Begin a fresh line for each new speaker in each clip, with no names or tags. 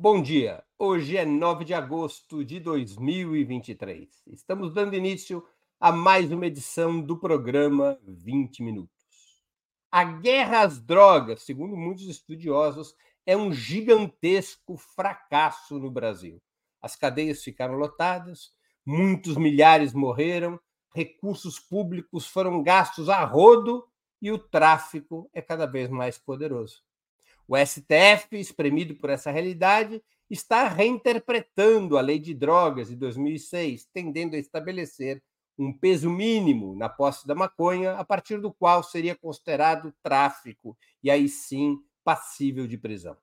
Bom dia. Hoje é 9 de agosto de 2023. Estamos dando início a mais uma edição do programa 20 Minutos. A guerra às drogas, segundo muitos estudiosos, é um gigantesco fracasso no Brasil. As cadeias ficaram lotadas, muitos milhares morreram, recursos públicos foram gastos a rodo e o tráfico é cada vez mais poderoso. O STF, espremido por essa realidade, está reinterpretando a Lei de Drogas de 2006, tendendo a estabelecer um peso mínimo na posse da maconha, a partir do qual seria considerado tráfico e aí sim passível de prisão.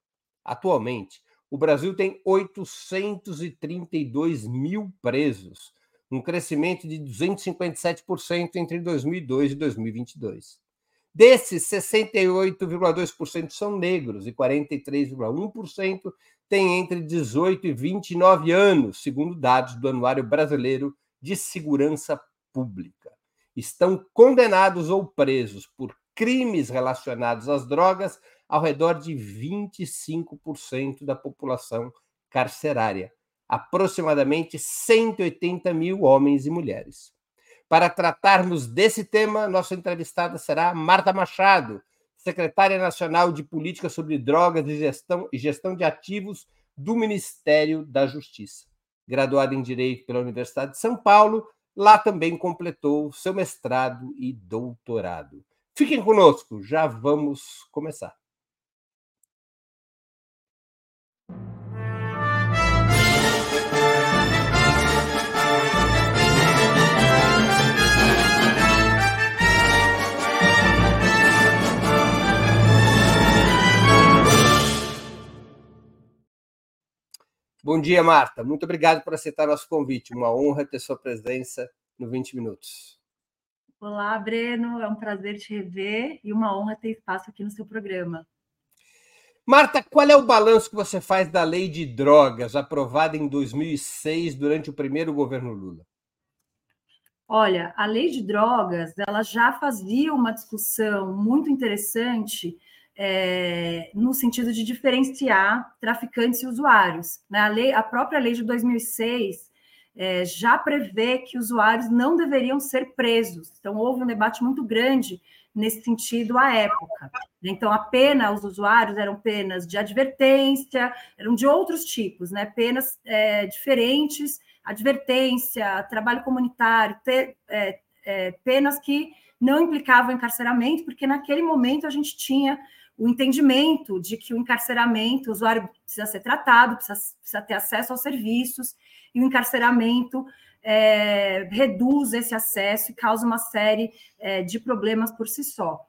Atualmente, o Brasil tem 832 mil presos, um crescimento de 257% entre 2002 e 2022. Desses, 68,2% são negros e 43,1% têm entre 18 e 29 anos, segundo dados do Anuário Brasileiro de Segurança Pública. Estão condenados ou presos por crimes relacionados às drogas ao redor de 25% da população carcerária, aproximadamente 180 mil homens e mulheres. Para tratarmos desse tema, nossa entrevistada será Marta Machado, secretária nacional de Política sobre Drogas e Gestão, e Gestão de Ativos do Ministério da Justiça. Graduada em Direito pela Universidade de São Paulo, lá também completou seu mestrado e doutorado. Fiquem conosco, já vamos começar. Bom dia, Marta. Muito obrigado por aceitar nosso convite. Uma honra ter sua presença no 20 Minutos.
Olá, Breno. É um prazer te rever e uma honra ter espaço aqui no seu programa.
Marta, qual é o balanço que você faz da lei de drogas aprovada em 2006 durante o primeiro governo Lula?
Olha, a lei de drogas ela já fazia uma discussão muito interessante é, no sentido de diferenciar traficantes e usuários. Né? A, lei, a própria lei de 2006 é, já prevê que usuários não deveriam ser presos. Então, houve um debate muito grande nesse sentido à época. Então, a pena aos usuários eram penas de advertência, eram de outros tipos, né? penas é, diferentes, advertência, trabalho comunitário, te, é, é, penas que não implicavam encarceramento, porque naquele momento a gente tinha o entendimento de que o encarceramento, o usuário precisa ser tratado, precisa, precisa ter acesso aos serviços, e o encarceramento é, reduz esse acesso e causa uma série é, de problemas por si só.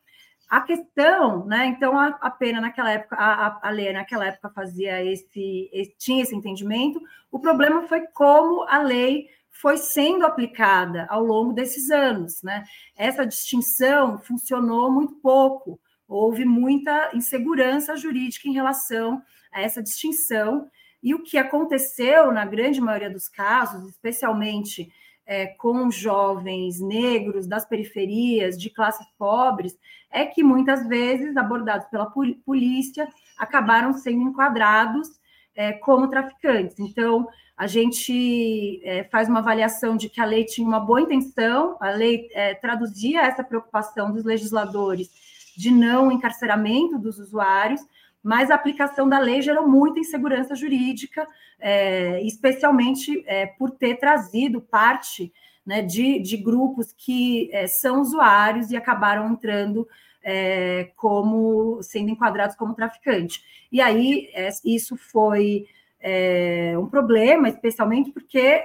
A questão, né? Então, a, a pena naquela época, a, a, lei naquela época fazia esse, esse, tinha esse entendimento. O problema foi como a lei foi sendo aplicada ao longo desses anos, né? Essa distinção funcionou muito pouco houve muita insegurança jurídica em relação a essa distinção. E o que aconteceu na grande maioria dos casos, especialmente é, com jovens negros das periferias, de classes pobres, é que muitas vezes, abordados pela polícia, acabaram sendo enquadrados é, como traficantes. Então, a gente é, faz uma avaliação de que a lei tinha uma boa intenção, a lei é, traduzia essa preocupação dos legisladores de não encarceramento dos usuários, mas a aplicação da lei gerou muita insegurança jurídica, é, especialmente é, por ter trazido parte né, de, de, grupos que é, são usuários e acabaram entrando é, como sendo enquadrados como traficante. E aí é, isso foi é, um problema, especialmente porque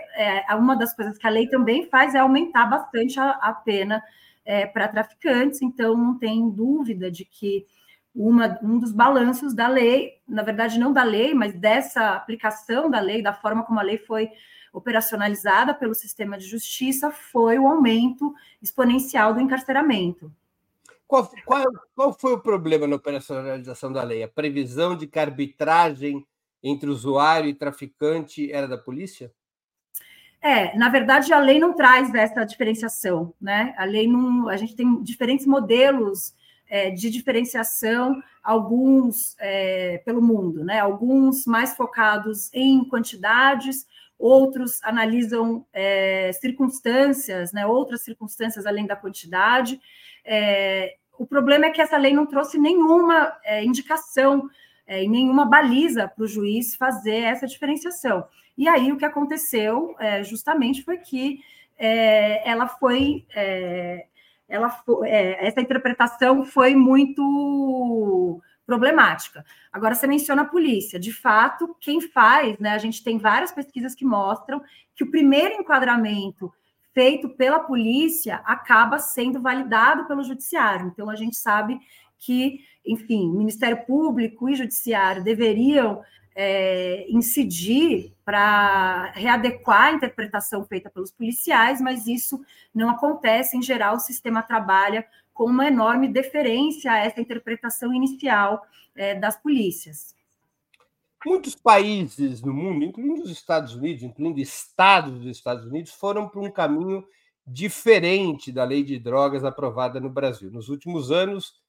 uma das coisas que a lei também faz é aumentar bastante a, a pena é, para traficantes, então não tem dúvida de que uma, um dos balanços da lei, na verdade, não da lei, mas dessa aplicação da lei, da forma como a lei foi operacionalizada pelo sistema de justiça, foi o aumento exponencial do encarceramento.
Qual, qual, qual foi o problema na operacionalização da lei? A previsão de que a arbitragem entre usuário e traficante era da polícia?
É, na verdade, a lei não traz essa diferenciação, né? A lei não. A gente tem diferentes modelos é, de diferenciação, alguns é, pelo mundo, né? Alguns mais focados em quantidades, outros analisam é, circunstâncias, né? Outras circunstâncias além da quantidade. É, o problema é que essa lei não trouxe nenhuma é, indicação é, e nenhuma baliza para o juiz fazer essa diferenciação. E aí o que aconteceu justamente foi que ela foi ela foi, é, essa interpretação foi muito problemática. Agora, você menciona a polícia. De fato, quem faz, né? A gente tem várias pesquisas que mostram que o primeiro enquadramento feito pela polícia acaba sendo validado pelo judiciário. Então, a gente sabe que, enfim, Ministério Público e Judiciário deveriam é, incidir para readequar a interpretação feita pelos policiais, mas isso não acontece. Em geral, o sistema trabalha com uma enorme deferência a essa interpretação inicial é, das polícias.
Muitos países no mundo, incluindo os Estados Unidos, incluindo estados dos Estados Unidos, foram para um caminho diferente da lei de drogas aprovada no Brasil. Nos últimos anos,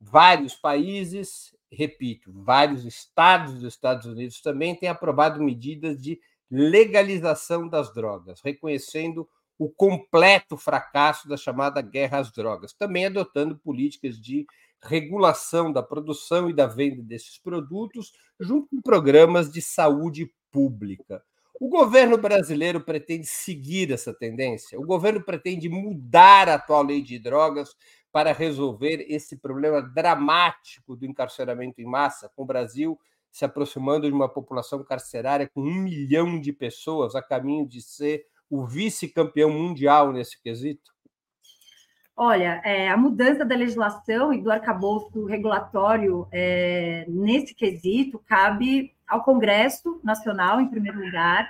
vários países repito, vários estados dos Estados Unidos também têm aprovado medidas de legalização das drogas, reconhecendo o completo fracasso da chamada guerra às drogas, também adotando políticas de regulação da produção e da venda desses produtos, junto com programas de saúde pública. O governo brasileiro pretende seguir essa tendência? O governo pretende mudar a atual lei de drogas para resolver esse problema dramático do encarceramento em massa, com o Brasil se aproximando de uma população carcerária com um milhão de pessoas a caminho de ser o vice-campeão mundial nesse quesito?
Olha, é, a mudança da legislação e do arcabouço regulatório é, nesse quesito cabe ao Congresso Nacional, em primeiro lugar,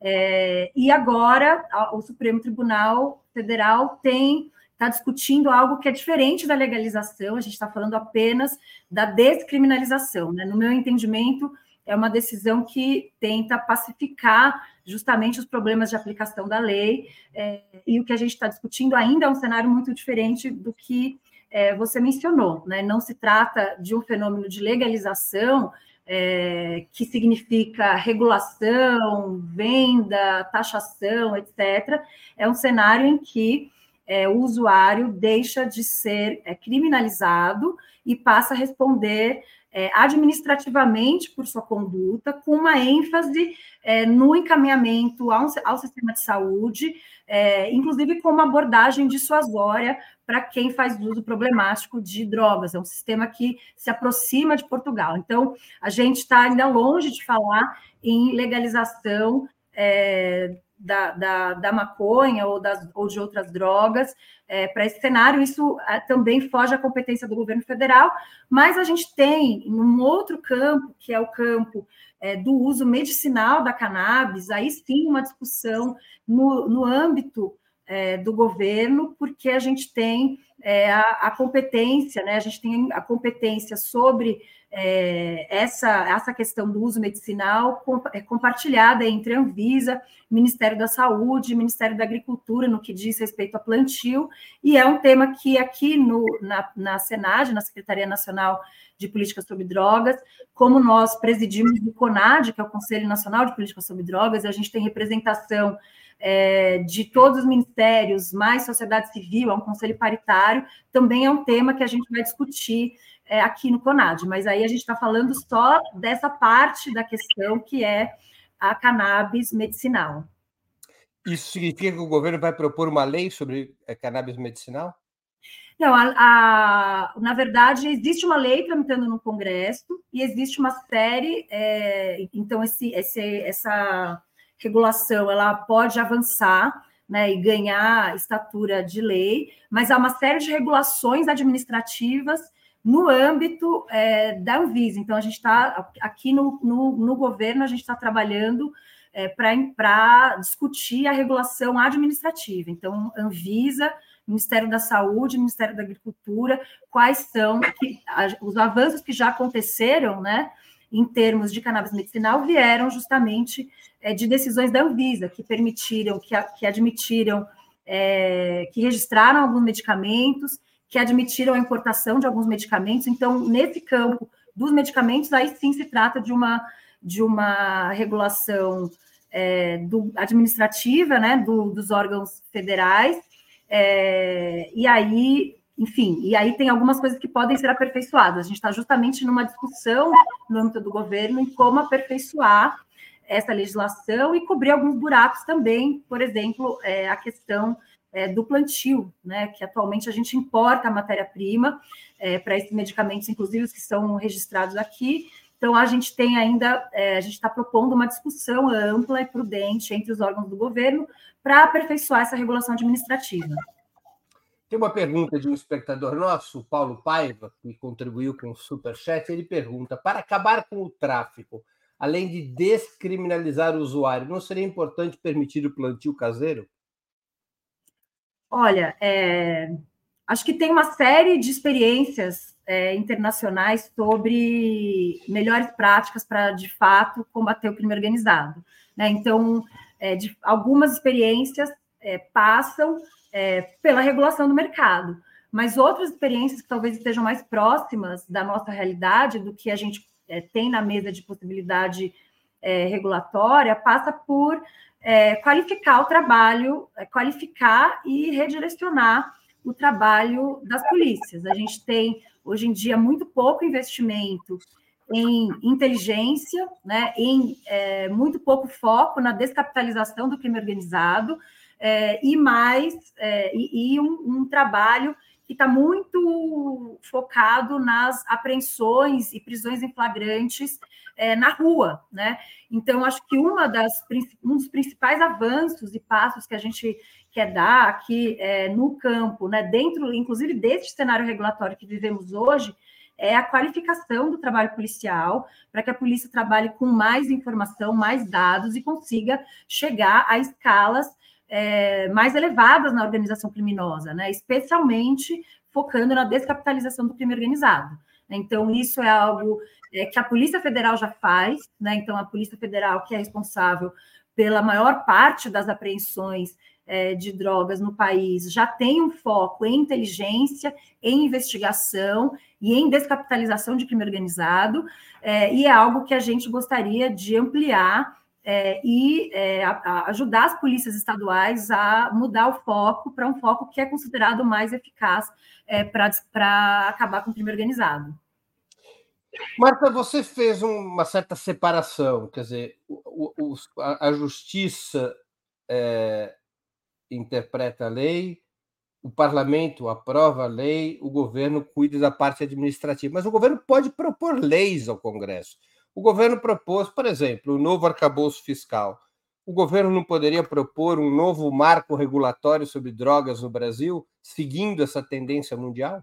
é, e agora o Supremo Tribunal Federal tem está discutindo algo que é diferente da legalização, a gente está falando apenas da descriminalização. Né? No meu entendimento, é uma decisão que tenta pacificar justamente os problemas de aplicação da lei, é, e o que a gente está discutindo ainda é um cenário muito diferente do que é, você mencionou. Né? Não se trata de um fenômeno de legalização. É, que significa regulação, venda, taxação, etc., é um cenário em que é, o usuário deixa de ser é, criminalizado e passa a responder é, administrativamente por sua conduta, com uma ênfase é, no encaminhamento ao, ao, sistema de saúde, é, inclusive com uma abordagem dissuasória para quem faz uso problemático de drogas. É um sistema que se aproxima de Portugal. Então, a gente está ainda longe de falar em legalização é, da, da, da maconha ou, das, ou de outras drogas é, para esse cenário. Isso é, também foge à competência do governo federal, mas a gente tem um outro campo, que é o campo é, do uso medicinal da cannabis, aí sim uma discussão no, no âmbito é, do governo, porque a gente tem é, a, a, competência, né? A gente tem a competência sobre é, essa, essa questão do uso medicinal é compartilhada entre a Anvisa, Ministério da Saúde, Ministério da Agricultura, no que diz respeito a plantio, e é um tema que aqui no, na, na Senad, na Secretaria Nacional de Políticas sobre Drogas, como nós presidimos o CONAD, que é o Conselho Nacional de Políticas sobre Drogas, e a gente tem representação é, de todos os ministérios, mais sociedade civil, é um conselho paritário, também é um tema que a gente vai discutir é, aqui no CONAD, mas aí a gente está falando só dessa parte da questão que é a cannabis medicinal.
Isso significa que o governo vai propor uma lei sobre a cannabis medicinal?
Não, a, a, na verdade, existe uma lei tramitando no Congresso e existe uma série, é, então esse, esse, essa regulação ela pode avançar né, e ganhar estatura de lei, mas há uma série de regulações administrativas no âmbito é, da Anvisa. Então, a gente está aqui no, no, no, governo, a gente está trabalhando é, para discutir a regulação administrativa. Então, Anvisa, Ministério da Saúde, Ministério da Agricultura, quais são que, os avanços que já aconteceram, né? Em termos de cannabis medicinal, vieram justamente é, de decisões da Anvisa, que permitiram, que, que admitiram, é, que registraram alguns medicamentos que admitiram a importação de alguns medicamentos. Então, nesse campo dos medicamentos, aí sim se trata de uma, de uma regulação é, do, administrativa, né, do, dos órgãos federais, é, e aí, enfim, e aí tem algumas coisas que podem ser aperfeiçoadas. A gente está justamente numa discussão no âmbito do governo em como aperfeiçoar essa legislação e cobrir alguns buracos também, por exemplo, é, a questão é, do plantio, né, que atualmente a gente importa a matéria-prima é, para esses medicamentos, inclusive os que são registrados aqui. Então, a gente tem ainda, é, a gente está propondo uma discussão ampla e prudente entre os órgãos do governo para aperfeiçoar essa regulação administrativa.
Tem uma pergunta de um espectador nosso, Paulo Paiva, que contribuiu com o Superchat. Ele pergunta: para acabar com o tráfico, além de descriminalizar o usuário, não seria importante permitir o plantio caseiro?
Olha, é, acho que tem uma série de experiências é, internacionais sobre melhores práticas para, de fato, combater o crime organizado. Né? Então, é, de, algumas experiências é, passam é, pela regulação do mercado, mas outras experiências que talvez estejam mais próximas da nossa realidade, do que a gente é, tem na mesa de possibilidade regulatória, passa por é, qualificar o trabalho, é, qualificar e redirecionar o trabalho das polícias. A gente tem, hoje em dia, muito pouco investimento em inteligência, né, em é, muito pouco foco na descapitalização do crime organizado é, e mais é, e, e um, um, trabalho que está muito focado nas apreensões e prisões em flagrantes é, na rua, né? Então, acho que uma das, um dos principais avanços e passos que a gente quer dar aqui é, no campo, né, dentro, inclusive, deste cenário regulatório que vivemos hoje, é a qualificação do trabalho policial, para que a polícia trabalhe com mais informação, mais dados e consiga chegar a escalas é, mais elevadas na organização criminosa, né? especialmente focando na descapitalização do crime organizado. Então, isso é algo é, que a Polícia Federal já faz, né? Então, a Polícia Federal, que é responsável pela maior parte das apreensões é, de drogas no país, já tem um foco em inteligência, em investigação e em descapitalização de crime organizado, é, e é algo que a gente gostaria de ampliar é, e é, a, a ajudar as polícias estaduais a mudar o foco para um foco que é considerado mais eficaz é, para acabar com o crime organizado.
Marta, você fez uma certa separação, quer dizer, o, o, a, a, justiça é, interpreta a lei, o parlamento aprova a lei, o governo cuida da parte administrativa, mas o governo pode propor leis ao Congresso. O governo propôs, por exemplo, o novo arcabouço fiscal. O governo não poderia propor um novo marco regulatório sobre drogas no Brasil, seguindo essa tendência mundial?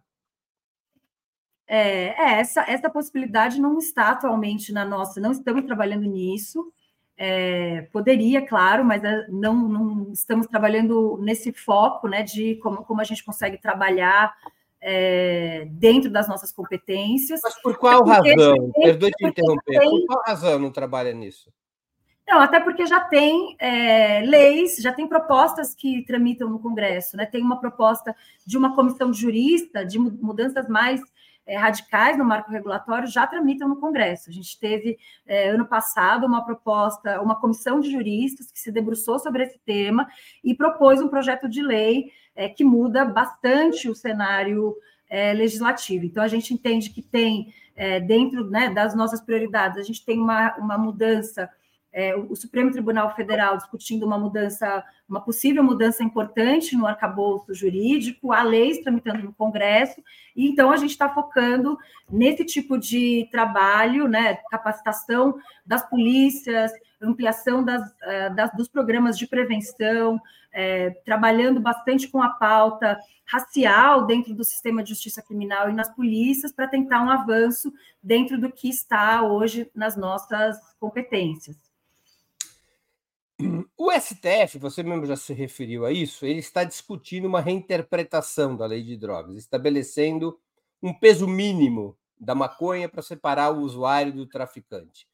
É, é, essa, essa possibilidade não está atualmente na nossa, não estamos trabalhando nisso. É, poderia, claro, mas é, não, não, estamos trabalhando nesse foco né, de como, como a gente consegue trabalhar é, dentro das nossas competências.
Mas por qual razão? Perdoe te interromper. Tem... Por qual razão não trabalha nisso?
Não, até porque já tem é, leis, já tem propostas que tramitam no Congresso, né? Tem uma proposta de uma comissão de jurista de mudanças mais é, radicais no marco regulatório já tramitam no Congresso. A gente teve, é, ano passado, uma proposta, uma comissão de juristas que se debruçou sobre esse tema e propôs um projeto de lei é, que muda bastante o cenário é, legislativo. Então, a gente entende que tem, é, dentro né, das nossas prioridades, a gente tem uma, uma mudança é, o Supremo Tribunal Federal discutindo uma mudança, uma possível mudança importante no arcabouço jurídico, há leis tramitando no Congresso, e então a gente está focando nesse tipo de trabalho, né, capacitação das polícias, ampliação das, é, das dos programas de prevenção, é, trabalhando bastante com a pauta racial dentro do sistema de justiça criminal e nas polícias para tentar um avanço dentro do que está hoje nas nossas competências.
O STF, você mesmo já se referiu a isso, ele está discutindo uma reinterpretação da lei de drogas, estabelecendo um peso mínimo da maconha para separar o usuário do traficante.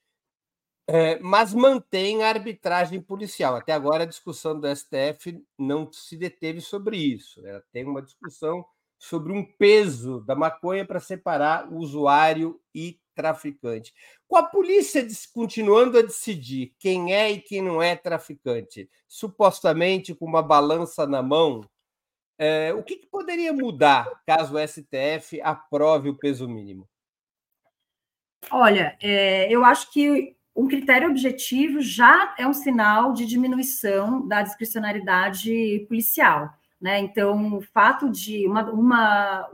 É, mas mantém a arbitragem policial. Até agora, a discussão do STF não se deteve sobre isso. Né? Tem uma discussão sobre um peso da maconha para separar o usuário e traficante. Com a polícia continuando a decidir quem é e quem não é traficante, supostamente com uma balança na mão, é, o que, que poderia mudar caso o STF aprove o peso mínimo?
Olha, é, eu acho que um critério objetivo já é um sinal de diminuição da discricionariedade policial. Né? Então, o fato de uma, uma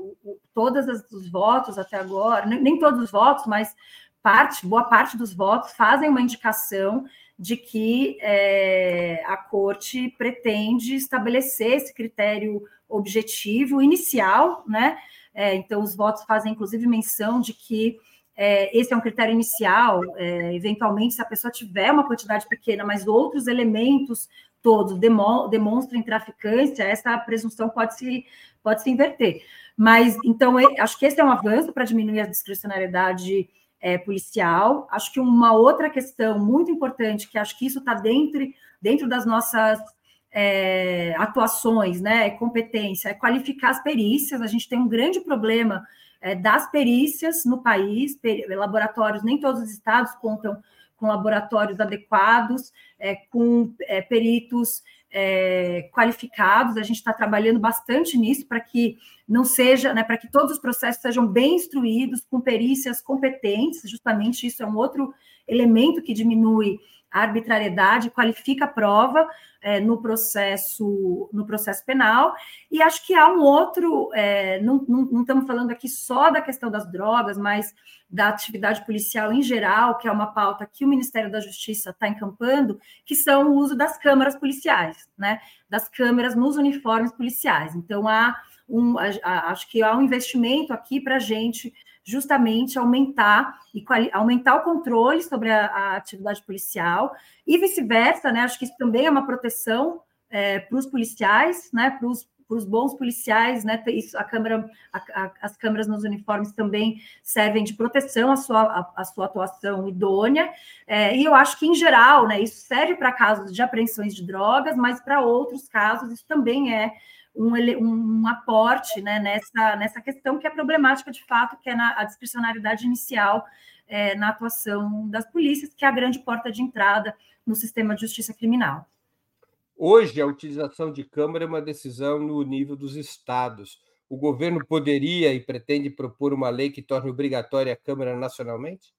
todas os votos até agora, nem todos os votos, mas parte, boa parte dos votos fazem uma indicação de que é, a corte pretende estabelecer esse critério objetivo inicial, né? É, então, os votos fazem, inclusive, menção de que é, esse é um critério inicial, é, eventualmente, se a pessoa tiver uma quantidade pequena, mas outros elementos todos demonstrem traficância, essa presunção pode se, pode se inverter. Mas, então, acho que esse é um avanço para diminuir a discricionariedade é, policial. Acho que uma outra questão muito importante, que acho que isso está dentro, dentro das nossas é, atuações, né, competência, é qualificar as perícias. A gente tem um grande problema é, das perícias no país, laboratórios, nem todos os estados contam com laboratórios adequados, é, com é, peritos é, qualificados. A gente está trabalhando bastante nisso para que não seja, né, para que todos os processos sejam bem instruídos, com perícias competentes. Justamente isso é um outro elemento que diminui a arbitrariedade, qualifica a prova é, no processo no processo penal. E acho que há um outro, é, não, não, não, estamos falando aqui só da questão das drogas, mas da atividade policial em geral, que é uma pauta que o Ministério da Justiça está encampando, que são o uso das câmaras policiais, né? Das câmeras nos uniformes policiais. Então há um, a, a, acho que há um investimento aqui para gente justamente aumentar e aumentar o controle sobre a, a atividade policial e vice-versa, né? Acho que isso também é uma proteção é, para os policiais, né? Para os para os bons policiais, né? Isso, a câmera, a, a, as câmeras nos uniformes também servem de proteção à sua, à, sua atuação idônea. É, e eu acho que, em geral, né, isso serve para casos de apreensões de drogas, mas para outros casos isso também é um, um aporte né, nessa, nessa questão que é problemática de fato, que é na, a discricionariedade inicial é, na atuação das polícias, que é a grande porta de entrada no sistema de justiça criminal.
Hoje, a utilização de câmara é uma decisão no nível dos estados. O governo poderia e pretende propor uma lei que torne obrigatória a câmara nacionalmente?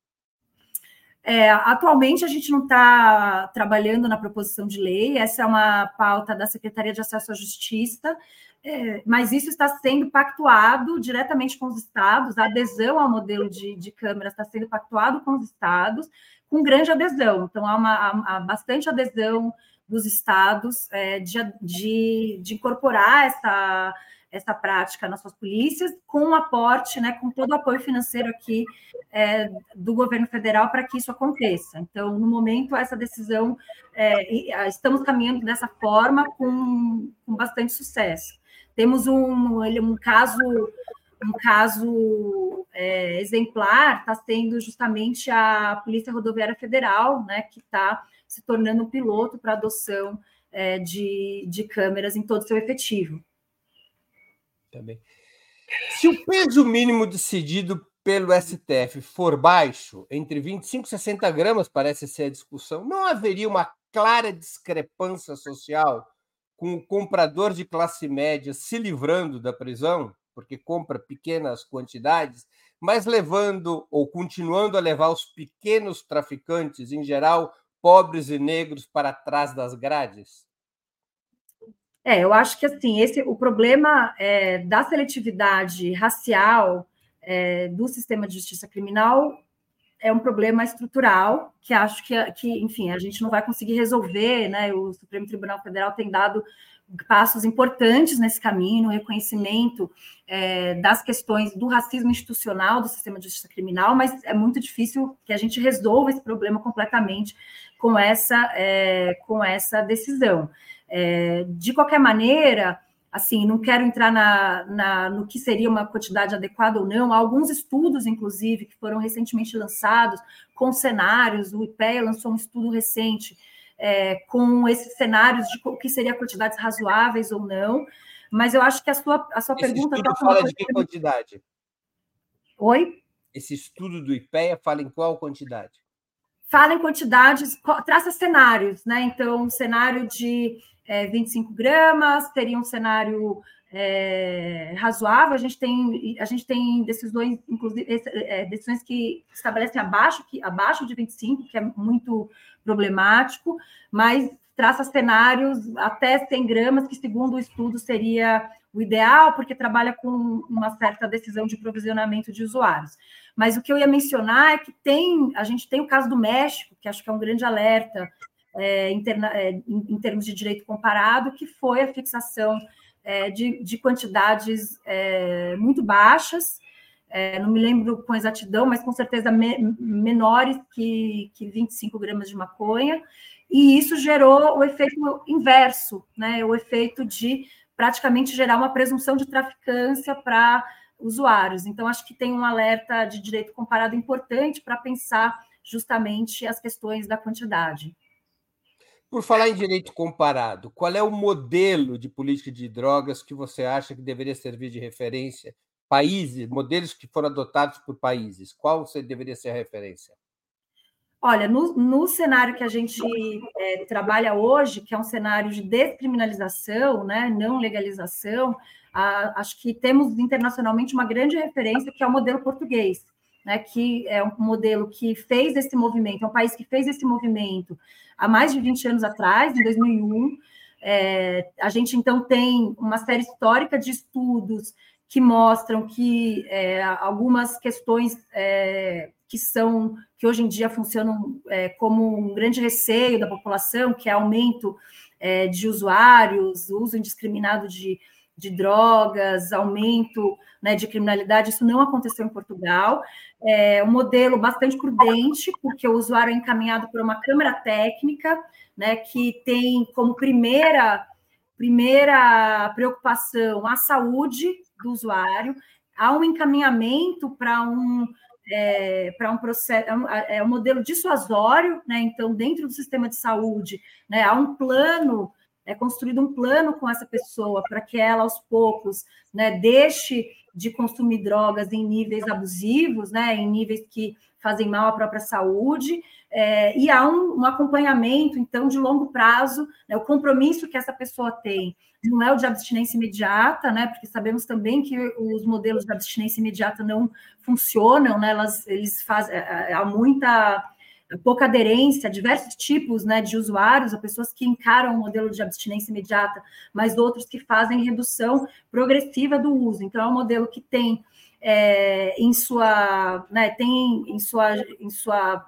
É, atualmente a gente não está trabalhando na proposição de lei, essa é uma pauta da Secretaria de Acesso à Justiça, é, mas isso está sendo pactuado diretamente com os estados, a adesão ao modelo de, de câmeras está sendo pactuado com os estados, com grande adesão. Então, há, uma, há, há bastante adesão dos estados é, de, de, de incorporar essa essa prática nas suas polícias, com o aporte, né, com todo o apoio financeiro aqui é, do governo federal para que isso aconteça. Então, no momento, essa decisão, é, estamos caminhando dessa forma com, com bastante sucesso. Temos um, um caso um caso é, exemplar está sendo justamente a Polícia Rodoviária Federal, né, que está se tornando um piloto para adoção é, de, de câmeras em todo o seu efetivo.
Também. Se o peso mínimo decidido pelo STF for baixo, entre 25 e 60 gramas, parece ser a discussão, não haveria uma clara discrepância social com o comprador de classe média se livrando da prisão, porque compra pequenas quantidades, mas levando ou continuando a levar os pequenos traficantes, em geral pobres e negros, para trás das grades?
É, eu acho que assim, esse o problema é, da seletividade racial é, do sistema de justiça criminal é um problema estrutural que acho que, que, enfim, a gente não vai conseguir resolver, né? O Supremo Tribunal Federal tem dado passos importantes nesse caminho, no reconhecimento é, das questões do racismo institucional do sistema de justiça criminal, mas é muito difícil que a gente resolva esse problema completamente com essa, é, com essa decisão. É, de qualquer maneira, assim, não quero entrar na, na, no que seria uma quantidade adequada ou não. Há alguns estudos, inclusive, que foram recentemente lançados com cenários. O IPEA lançou um estudo recente é, com esses cenários de o que seria quantidades razoáveis ou não. mas eu acho que a sua, a sua
Esse
pergunta.
Estudo fala de que quantidade?
Oi?
Esse estudo do IPEA fala em qual quantidade?
Fala em quantidades, traça cenários, né? Então, um cenário de é, 25 gramas teria um cenário é, razoável. A gente tem, a gente tem decisões, inclusive, é, decisões que estabelecem abaixo, que, abaixo de 25, que é muito problemático, mas traça cenários até 100 gramas, que, segundo o estudo, seria o ideal, porque trabalha com uma certa decisão de provisionamento de usuários. Mas o que eu ia mencionar é que tem, a gente tem o caso do México, que acho que é um grande alerta é, interna, é, em, em, termos de direito comparado, que foi a fixação é, de, de, quantidades é, muito baixas, é, não me lembro com exatidão, mas com certeza me, menores que, que 25 gramas de maconha, e isso gerou o efeito inverso, né? O efeito de praticamente gerar uma presunção de traficância para usuários. Então, acho que tem um alerta de direito comparado importante para pensar justamente as questões da quantidade.
Por falar em direito comparado, qual é o modelo de política de drogas que você acha que deveria servir de referência? Países, modelos que foram adotados por países, qual você deveria ser a referência?
Olha, no, no cenário que a gente é, trabalha hoje, que é um cenário de descriminalização, né, não legalização, a, acho que temos internacionalmente uma grande referência, que é o modelo português, né, que é um modelo que fez esse movimento, é um país que fez esse movimento há mais de 20 anos atrás, em 2001. É, a gente, então, tem uma série histórica de estudos que mostram que é, algumas questões é, que são que hoje em dia funcionam é, como um grande receio da população, que é aumento é, de usuários, uso indiscriminado de, de drogas, aumento né, de criminalidade, isso não aconteceu em Portugal. É um modelo bastante prudente, porque o usuário é encaminhado por uma câmara técnica, né, que tem como primeira, primeira preocupação a saúde do usuário, há um encaminhamento para um é, para um processo, é um, é modelo dissuasório, né? Então, dentro do sistema de saúde, né, há um plano, é construído um plano com essa pessoa para que ela, aos poucos, né, deixe de consumir drogas em níveis abusivos, né, em níveis que fazem mal à própria saúde, é, e há um, um, acompanhamento, então, de longo prazo, né, o compromisso que essa pessoa tem não é o de abstinência imediata, né, porque sabemos também que os modelos de abstinência imediata não funcionam, né, elas, eles fazem, é, é, há muita pouca aderência diversos tipos né, de usuários, pessoas que encaram o modelo de abstinência imediata, mas outros que fazem redução progressiva do uso. Então, é um modelo que tem é, em sua, né, tem em sua, em sua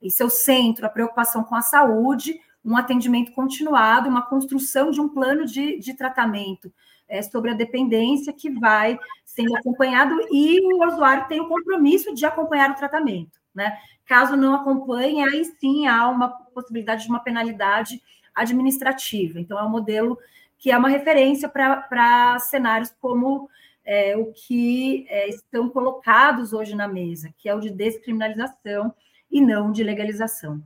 em seu centro a preocupação com a saúde, um atendimento continuado, uma construção de um plano de, de tratamento é, sobre a dependência que vai sendo acompanhado e o usuário tem o compromisso de acompanhar o tratamento. Né? Caso não acompanhe, aí sim há uma possibilidade de uma penalidade administrativa. Então, é um modelo que é uma referência para cenários como é, o que é, estão colocados hoje na mesa, que é o de descriminalização e não de legalização.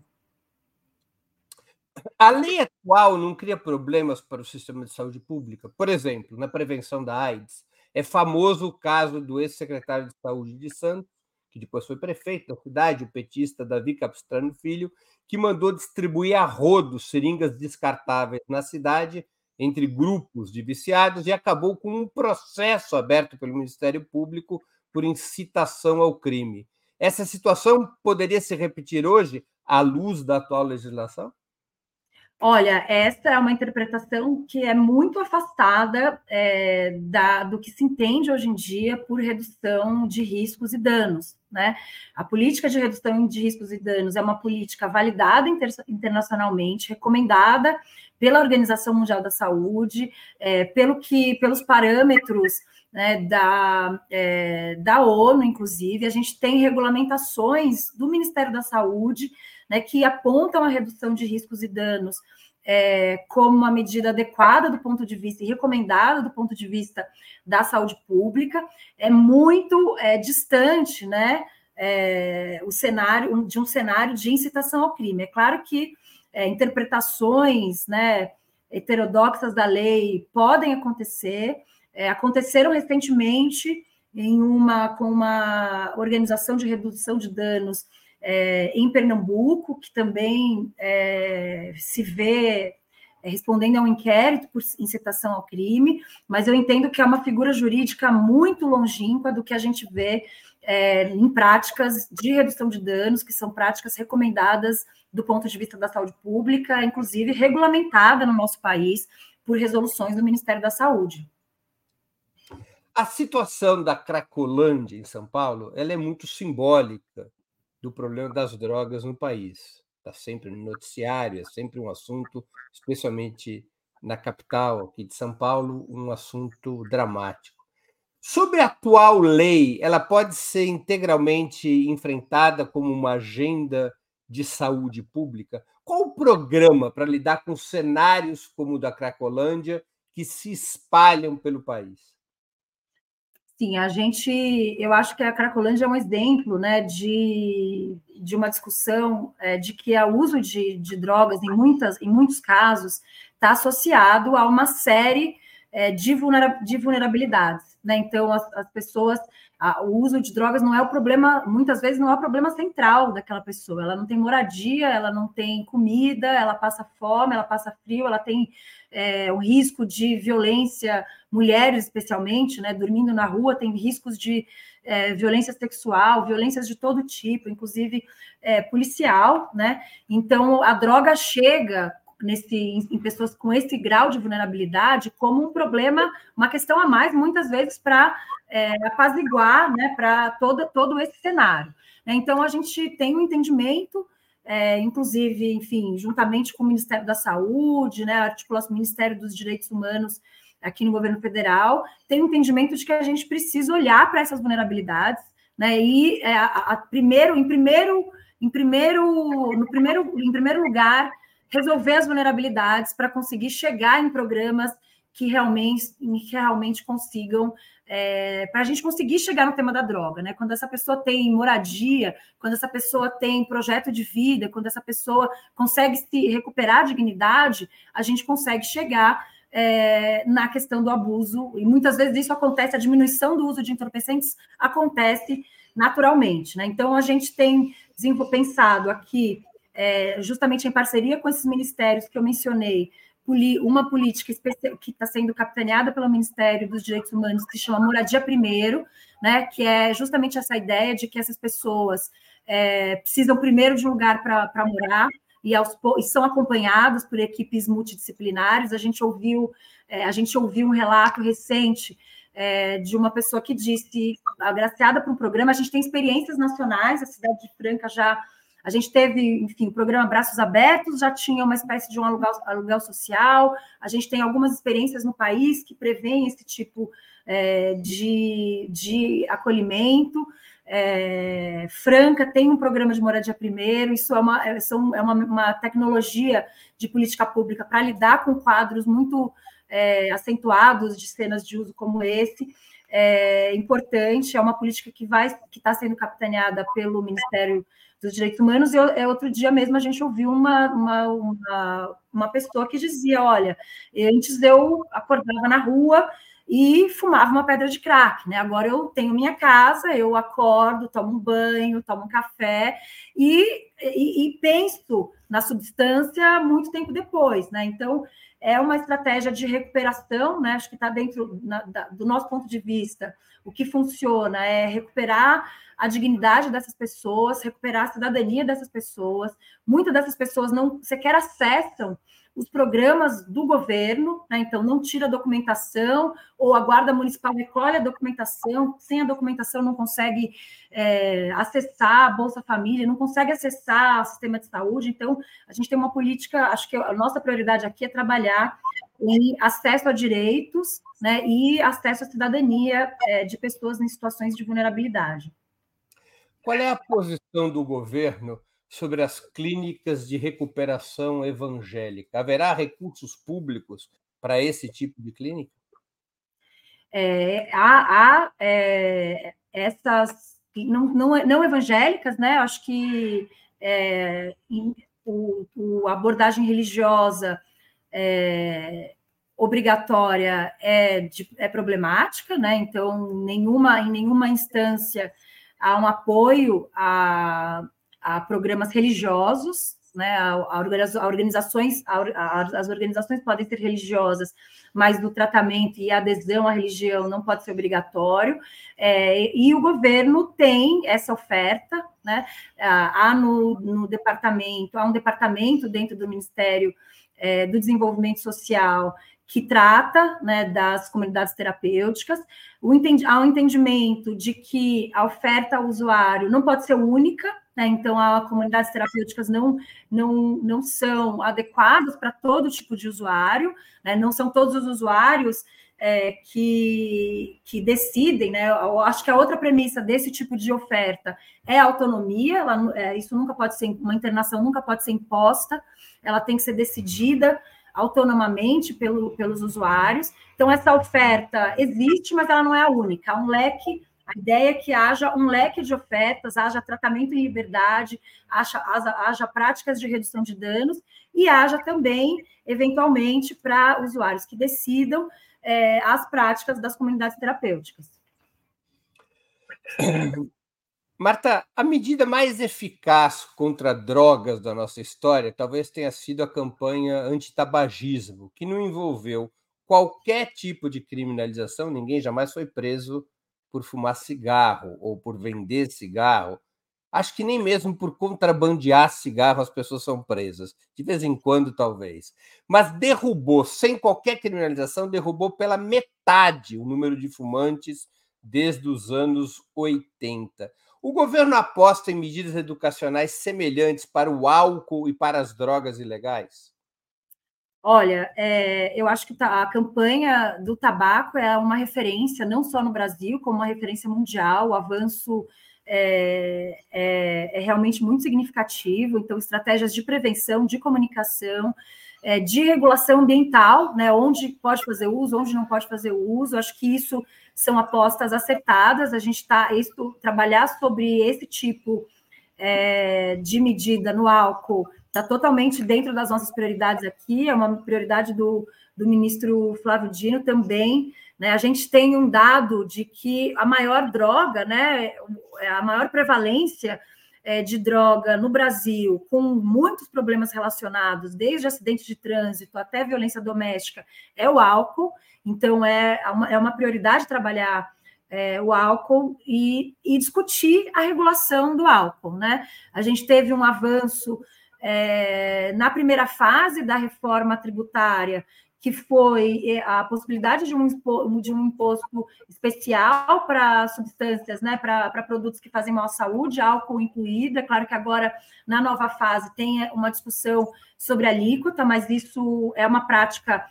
A lei atual não cria problemas para o sistema de saúde pública? Por exemplo, na prevenção da AIDS, é famoso o caso do ex-secretário de Saúde de Santos, que depois foi prefeito da cidade, o petista Davi Capistrano Filho, que mandou distribuir a rodo seringas descartáveis na cidade entre grupos de viciados e acabou com um processo aberto pelo Ministério Público por incitação ao crime. Essa situação poderia se repetir hoje à luz da atual legislação?
Olha, essa é uma interpretação que é muito afastada é, da, do que se entende hoje em dia por redução de riscos e danos. Né? A política de redução de riscos e danos é uma política validada inter, internacionalmente, recomendada pela Organização Mundial da Saúde, é, pelo que, pelos parâmetros né, da, é, da ONU, inclusive, a gente tem regulamentações do Ministério da Saúde né, que apontam a redução de riscos e danos é, como uma medida adequada do ponto de vista e recomendada do ponto de vista da saúde pública, é muito é, distante, né? É, o cenário de um cenário de incitação ao crime. É claro que é, interpretações, né? heterodoxas da lei podem acontecer, é, aconteceram recentemente em uma com uma organização de redução de danos é, em Pernambuco, que também é, se vê é, respondendo a um inquérito por incitação ao crime, mas eu entendo que é uma figura jurídica muito longínqua do que a gente vê é, em práticas de redução de danos, que são práticas recomendadas do ponto de vista da saúde pública, inclusive regulamentada no nosso país por resoluções do Ministério da Saúde.
A situação da Cracolândia em São Paulo ela é muito simbólica do problema das drogas no país. Está sempre no noticiário, é sempre um assunto, especialmente na capital aqui de São Paulo, um assunto dramático. Sobre a atual lei, ela pode ser integralmente enfrentada como uma agenda de saúde pública? Qual o programa para lidar com cenários como o da Cracolândia que se espalham pelo país?
Sim, a gente, eu acho que a Cracolândia é um exemplo, né, de, de uma discussão é, de que o uso de, de drogas, em, muitas, em muitos casos, está associado a uma série é, de, vulnera, de vulnerabilidades. Né? Então, as, as pessoas, a, o uso de drogas não é o problema, muitas vezes não é o problema central daquela pessoa. Ela não tem moradia, ela não tem comida, ela passa fome, ela passa frio, ela tem é, o risco de violência, mulheres especialmente, né? Dormindo na rua, tem riscos de é, violência sexual, violências de todo tipo, inclusive é, policial, né? Então a droga chega nesse, em pessoas com esse grau de vulnerabilidade como um problema, uma questão a mais, muitas vezes, para é, apaziguar né, para todo, todo esse cenário. Então, a gente tem um entendimento, é, inclusive, enfim, juntamente com o Ministério da Saúde, né, articulação Ministério dos Direitos Humanos aqui no governo federal, tem um entendimento de que a gente precisa olhar para essas vulnerabilidades, né, e é, a, a, primeiro, em primeiro, em primeiro, no primeiro, em primeiro lugar, resolver as vulnerabilidades para conseguir chegar em programas que realmente, que realmente consigam, é, para a gente conseguir chegar no tema da droga, né? Quando essa pessoa tem moradia, quando essa pessoa tem projeto de vida, quando essa pessoa consegue se recuperar a dignidade, a gente consegue chegar é, na questão do abuso, e muitas vezes isso acontece, a diminuição do uso de entorpecentes acontece naturalmente, né? Então a gente tem pensado aqui é, justamente em parceria com esses ministérios que eu mencionei, uma política que está sendo capitaneada pelo Ministério dos Direitos Humanos, que se chama Moradia Primeiro, né, que é justamente essa ideia de que essas pessoas é, precisam primeiro de um lugar para morar, e, aos, e, são acompanhados por equipes multidisciplinares. A gente ouviu, é, a gente ouviu um relato recente é, de uma pessoa que disse, agraciada por um programa, a gente tem experiências nacionais, a cidade de Franca já a gente teve, enfim, o programa Braços Abertos, já tinha uma espécie de um aluguel, aluguel social, a gente tem algumas experiências no país que prevêem esse tipo é, de, de acolhimento. É, Franca tem um programa de moradia primeiro, isso é uma, é, é uma, uma tecnologia de política pública para lidar com quadros muito é, acentuados de cenas de uso como esse. É importante, é uma política que vai que está sendo capitaneada pelo Ministério dos direitos humanos, e é, outro dia mesmo a gente ouviu uma, uma, uma, uma pessoa que dizia: olha, antes eu acordava na rua e fumava uma pedra de crack, né? Agora eu tenho minha casa, eu acordo, tomo um banho, tomo um café e, e, e penso na substância muito tempo depois, né? Então é uma estratégia de recuperação, né? Acho que está dentro na, da, do nosso ponto de vista. O que funciona é recuperar a dignidade dessas pessoas, recuperar a cidadania dessas pessoas. Muitas dessas pessoas não sequer acessam os programas do governo, né? então não tira a documentação, ou a Guarda Municipal recolhe a documentação, sem a documentação não consegue é, acessar a Bolsa Família, não consegue acessar o sistema de saúde, então a gente tem uma política, acho que a nossa prioridade aqui é trabalhar em acesso a direitos né, e acesso à cidadania é, de pessoas em situações de vulnerabilidade.
Qual é a posição do governo sobre as clínicas de recuperação evangélica? Haverá recursos públicos para esse tipo de clínica?
É, há, há é, essas não, não, não, evangélicas, né? Acho que é, o, o, abordagem religiosa é, obrigatória é, de, é problemática, né? Então, nenhuma, em nenhuma instância há um apoio a, a programas religiosos, né? A, a organizações, a, as organizações podem ser religiosas, mas o tratamento e a adesão à religião não pode ser obrigatório. É, e o governo tem essa oferta, né? Há no, no departamento, há um departamento dentro do Ministério é, do Desenvolvimento Social que trata né, das comunidades terapêuticas, o entendi, há um entendimento de que a oferta ao usuário não pode ser única, né, então as comunidades terapêuticas não, não, não são adequadas para todo tipo de usuário, né, não são todos os usuários é, que, que decidem, né? Eu acho que a outra premissa desse tipo de oferta é a autonomia, ela, é, isso nunca pode ser, uma internação nunca pode ser imposta, ela tem que ser decidida autonomamente pelo, pelos usuários. Então, essa oferta existe, mas ela não é a única. Há um leque, a ideia é que haja um leque de ofertas, haja tratamento em liberdade, haja, haja, haja práticas de redução de danos e haja também, eventualmente, para usuários que decidam é, as práticas das comunidades terapêuticas.
Marta, a medida mais eficaz contra drogas da nossa história talvez tenha sido a campanha antitabagismo, que não envolveu qualquer tipo de criminalização, ninguém jamais foi preso por fumar cigarro ou por vender cigarro. Acho que nem mesmo por contrabandear cigarro as pessoas são presas, de vez em quando, talvez. Mas derrubou, sem qualquer criminalização, derrubou pela metade o número de fumantes desde os anos 80. O governo aposta em medidas educacionais semelhantes para o álcool e para as drogas ilegais?
Olha, é, eu acho que a campanha do tabaco é uma referência, não só no Brasil, como uma referência mundial. O avanço é, é, é realmente muito significativo. Então, estratégias de prevenção, de comunicação, é, de regulação ambiental, né, onde pode fazer uso, onde não pode fazer uso. Acho que isso são apostas acertadas. A gente está trabalhar sobre esse tipo é, de medida no álcool está totalmente dentro das nossas prioridades aqui. É uma prioridade do, do ministro Flávio Dino também. Né? A gente tem um dado de que a maior droga, né, a maior prevalência é, de droga no Brasil, com muitos problemas relacionados, desde acidentes de trânsito até violência doméstica, é o álcool. Então, é uma, é uma prioridade trabalhar é, o álcool e, e, discutir a regulação do álcool. Né? A gente teve um avanço é, na primeira fase da reforma tributária, que foi é, a possibilidade de um, de um imposto especial para substâncias, né, para produtos que fazem mal à saúde, álcool incluído. É claro que agora, na nova fase, tem uma discussão sobre alíquota, mas isso é uma prática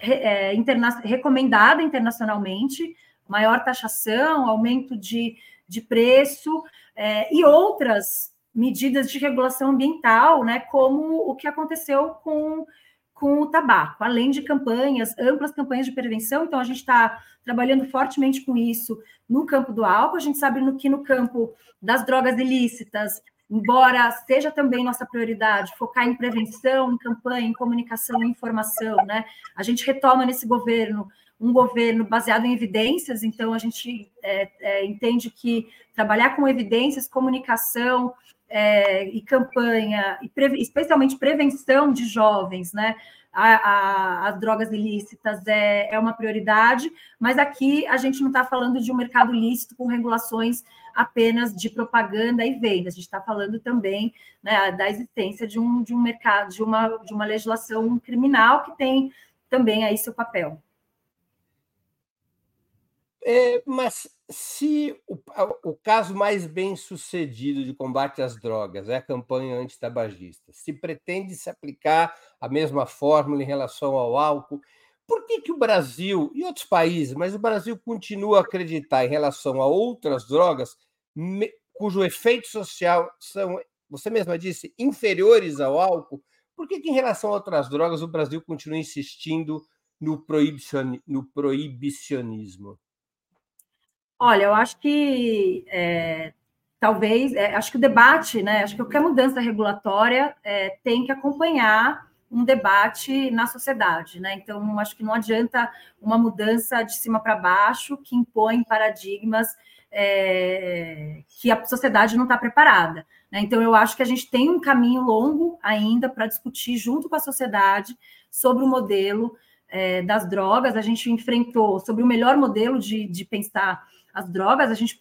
é, interna recomendada internacionalmente, maior taxação, aumento de, de preço é, e outras medidas de regulação ambiental, né, como o que aconteceu com, com o tabaco, além de campanhas, amplas campanhas de prevenção, então a gente está trabalhando fortemente com isso no campo do álcool, a gente sabe no, que no campo das drogas ilícitas embora seja também nossa prioridade focar em prevenção, em campanha, em comunicação, em informação, né? A gente retoma nesse governo um governo baseado em evidências, então a gente é, é, entende que trabalhar com evidências, comunicação é, e campanha, e pre, especialmente prevenção de jovens, né? A, a, as drogas ilícitas é, é uma prioridade, mas aqui a gente não está falando de um mercado lícito com regulações apenas de propaganda e venda. A gente está falando também né, da existência de um, de um mercado, de uma, de uma legislação criminal que tem também aí seu papel.
É, mas se o, o, caso mais bem sucedido de combate às drogas é a campanha antitabagista, se pretende se aplicar a mesma fórmula em relação ao álcool, por que, que o Brasil e outros países, mas o Brasil continua a acreditar em relação a outras drogas me, cujo efeito social são, você mesma disse, inferiores ao álcool? Por que, que em relação a outras drogas o Brasil continua insistindo no, proibicion, no proibicionismo?
Olha, eu acho que é, talvez, é, acho que o debate, né, acho que qualquer mudança regulatória é, tem que acompanhar um debate na sociedade, né? Então, acho que não adianta uma mudança de cima para baixo que impõe paradigmas é, que a sociedade não está preparada. Né? Então, eu acho que a gente tem um caminho longo ainda para discutir junto com a sociedade sobre o modelo é, das drogas. A gente enfrentou sobre o melhor modelo de, de pensar as drogas, a gente,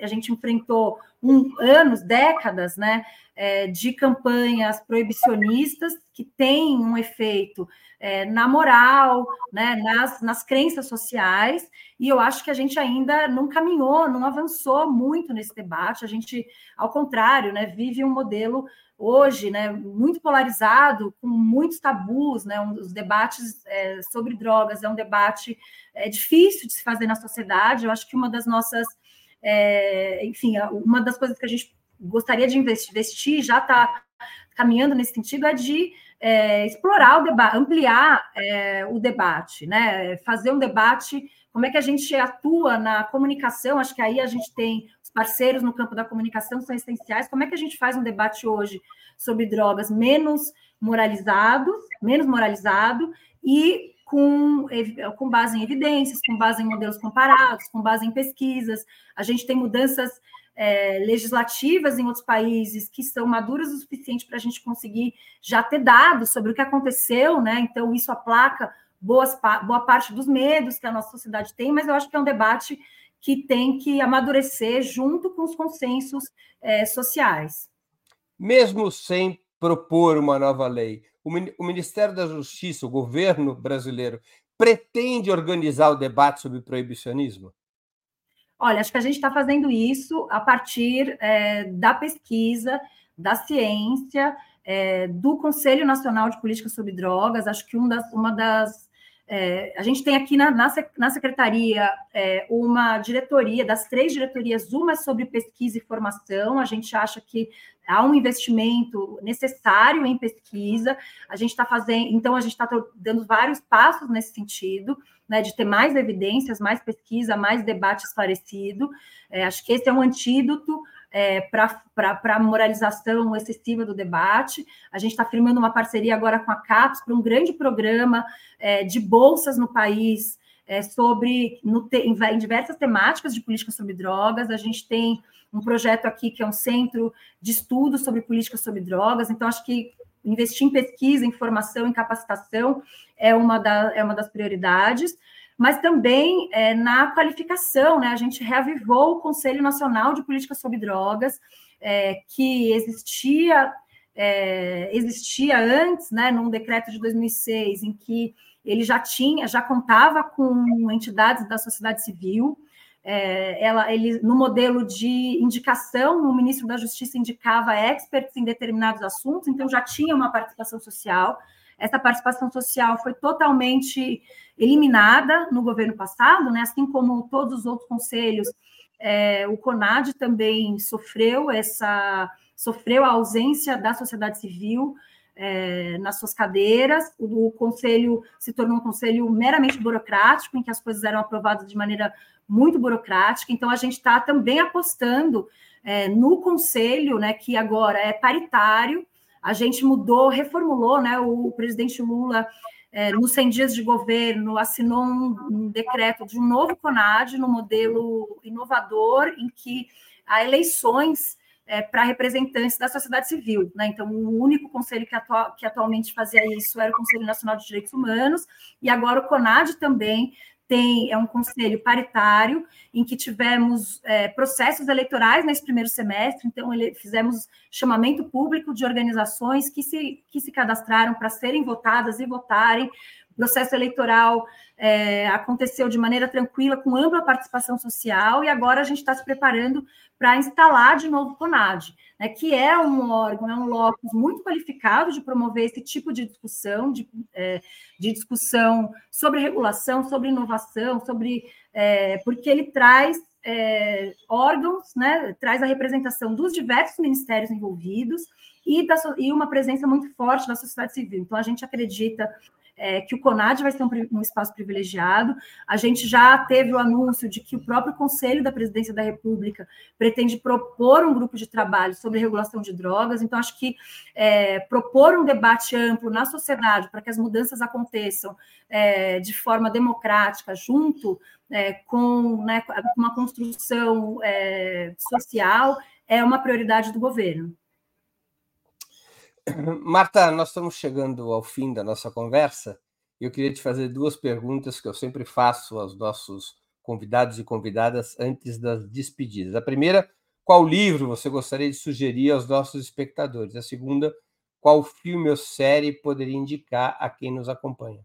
a gente enfrentou um, anos, décadas, né, é, de campanhas proibicionistas que têm um efeito é, na moral, né, nas, nas crenças sociais, e eu acho que a gente ainda não caminhou, não avançou muito nesse debate, a gente, ao contrário, né, vive um modelo hoje, né, muito polarizado, com muitos tabus, né, um, os debates é, sobre drogas é um debate é, difícil de se fazer na sociedade. Eu acho que uma das nossas, é, enfim, uma das coisas que a gente gostaria de investir, já está caminhando nesse sentido, é de é, explorar o debate, ampliar é, o debate, né, fazer um debate. Como é que a gente atua na comunicação? Acho que aí a gente tem parceiros no campo da comunicação são essenciais. Como é que a gente faz um debate hoje sobre drogas menos moralizado, menos moralizado e com, com base em evidências, com base em modelos comparados, com base em pesquisas. A gente tem mudanças é, legislativas em outros países que são maduras o suficiente para a gente conseguir já ter dados sobre o que aconteceu, né? Então, isso aplaca boas, boa parte dos medos que a nossa sociedade tem, mas eu acho que é um debate que tem que amadurecer junto com os consensos é, sociais.
Mesmo sem propor uma nova lei, o Ministério da Justiça, o governo brasileiro, pretende organizar o debate sobre proibicionismo?
Olha, acho que a gente está fazendo isso a partir é, da pesquisa, da ciência, é, do Conselho Nacional de Política sobre Drogas. Acho que um das, uma das é, a gente tem aqui na, na, na secretaria é, uma diretoria, das três diretorias, uma é sobre pesquisa e formação. A gente acha que há um investimento necessário em pesquisa. A gente está fazendo, então, a gente está dando vários passos nesse sentido, né, de ter mais evidências, mais pesquisa, mais debate esclarecido. É, acho que esse é um antídoto é, para a moralização excessiva do debate. A gente está firmando uma parceria agora com a CAPES para um grande programa é, de bolsas no país é, sobre no, em, em diversas temáticas de política sobre drogas. A gente tem um projeto aqui que é um centro de estudo sobre política sobre drogas. Então, acho que investir em pesquisa, em formação, em capacitação é uma, da, é uma das prioridades mas também é, na qualificação, né? A gente reavivou o Conselho Nacional de Política sobre Drogas, é, que existia é, existia antes, né, num decreto de 2006, em que ele já tinha, já contava com entidades da sociedade civil. É, ela, ele, no modelo de indicação, o ministro da Justiça indicava experts em determinados assuntos, então já tinha uma participação social. Essa participação social foi totalmente eliminada no governo passado, né? assim como todos os outros conselhos, é, o CONAD também sofreu essa sofreu a ausência da sociedade civil é, nas suas cadeiras. O, o, conselho se tornou um conselho meramente burocrático, em que as coisas eram aprovadas de maneira muito burocrática. Então, a gente está também apostando é, no conselho, né, que agora é paritário, a gente mudou, reformulou, né? O presidente Lula, é, nos 100 dias de governo, assinou um, um decreto de um novo CONAD, no modelo inovador, em que há eleições é, para representantes da sociedade civil. Né? Então, o único conselho que, que, atualmente fazia isso era o Conselho Nacional de Direitos Humanos, e agora o CONAD também tem é um conselho paritário em que tivemos é, processos eleitorais nesse primeiro semestre, então ele, fizemos chamamento público de organizações que se, que se cadastraram para serem votadas e votarem. O processo eleitoral é, aconteceu de maneira tranquila, com ampla participação social, e agora a gente está se preparando para instalar de novo o CONAD, né, que é um órgão, é um locus muito qualificado de promover esse tipo de discussão, de, é, de discussão sobre regulação, sobre inovação, sobre é, porque ele traz é, órgãos, né, traz a representação dos diversos ministérios envolvidos e, da, e uma presença muito forte da sociedade civil. Então, a gente acredita é, que o CONAD vai ser um, um, espaço privilegiado. A gente já teve o anúncio de que o próprio Conselho da Presidência da República pretende propor um grupo de trabalho sobre regulação de drogas. Então, acho que é, propor um debate amplo na sociedade para que as mudanças aconteçam é, de forma democrática, junto é, com né, uma construção é, social, é uma prioridade do governo.
Marta, nós estamos chegando ao fim da nossa conversa e eu queria te fazer duas perguntas que eu sempre faço aos nossos convidados e convidadas antes das despedidas. A primeira, qual livro você gostaria de sugerir aos nossos espectadores? A segunda, qual filme ou série poderia indicar a quem nos acompanha?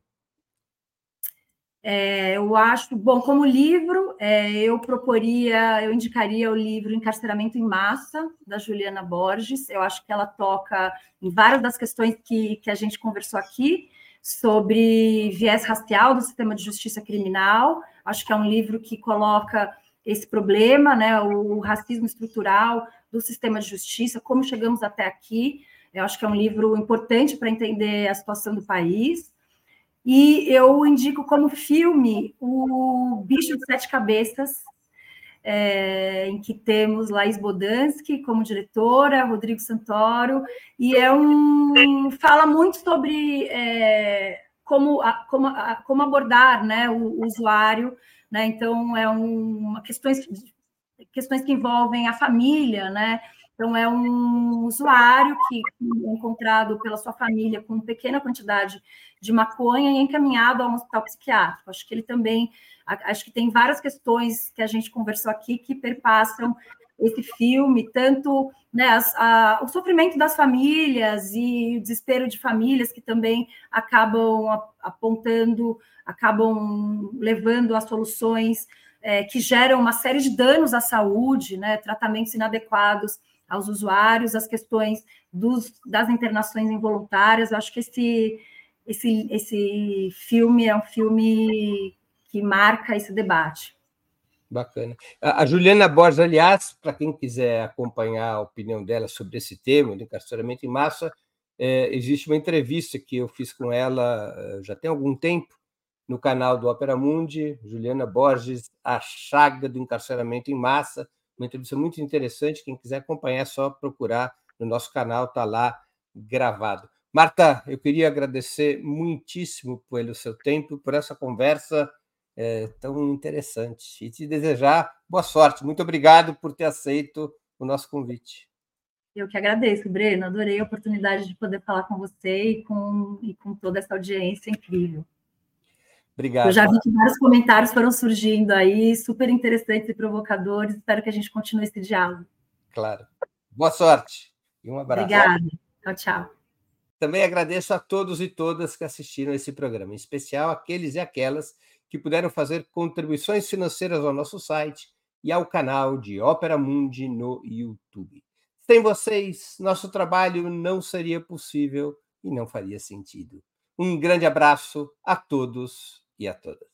É, eu acho, bom, como livro, é, eu proporia, eu indicaria o livro Encarceramento em Massa, da Juliana Borges. Eu acho que ela toca em várias das questões que, que a gente conversou aqui, sobre viés racial do sistema de justiça criminal. Acho que é um livro que coloca esse problema, né, o, o racismo estrutural do sistema de justiça, como chegamos até aqui. Eu acho que é um livro importante para entender a situação do país. E eu indico como filme o Bicho de Sete Cabeças, é, em que temos Laís Bodansky como diretora, Rodrigo Santoro, e é um fala muito sobre é, como, a, como, a, como abordar né, o, o usuário, né? Então é um, uma questões questões que envolvem a família, né? Então, é um usuário que é encontrado pela sua família com pequena quantidade de maconha e encaminhado a um hospital psiquiátrico. Acho que ele também, acho que tem várias questões que a gente conversou aqui que perpassam esse filme, tanto né, as, a, o sofrimento das famílias e o desespero de famílias que também acabam apontando, acabam levando a soluções é, que geram uma série de danos à saúde, né, tratamentos inadequados aos usuários, as questões dos, das internações involuntárias. Eu acho que esse, esse, esse filme é um filme que marca esse debate.
Bacana. A Juliana Borges, aliás, para quem quiser acompanhar a opinião dela sobre esse tema, do encarceramento em massa, é, existe uma entrevista que eu fiz com ela é, já tem algum tempo, no canal do Opera Mundi, Juliana Borges, A Chaga do Encarceramento em Massa, uma entrevista muito interessante. Quem quiser acompanhar, é só procurar no nosso canal, está lá gravado. Marta, eu queria agradecer muitíssimo pelo seu tempo, por essa conversa é, tão interessante e te desejar boa sorte. Muito obrigado por ter aceito o nosso convite.
Eu que agradeço, Breno. Adorei a oportunidade de poder falar com você e com, e com toda essa audiência incrível.
Obrigado.
Eu já vi que vários comentários foram surgindo aí, super interessantes e provocadores. Espero que a gente continue esse diálogo.
Claro. Boa sorte e um abraço.
Obrigada. Tchau, tchau.
Também agradeço a todos e todas que assistiram esse programa, em especial aqueles e aquelas que puderam fazer contribuições financeiras ao nosso site e ao canal de Ópera Mundi no YouTube. Sem vocês, nosso trabalho não seria possível e não faria sentido. Um grande abraço a todos e a todas.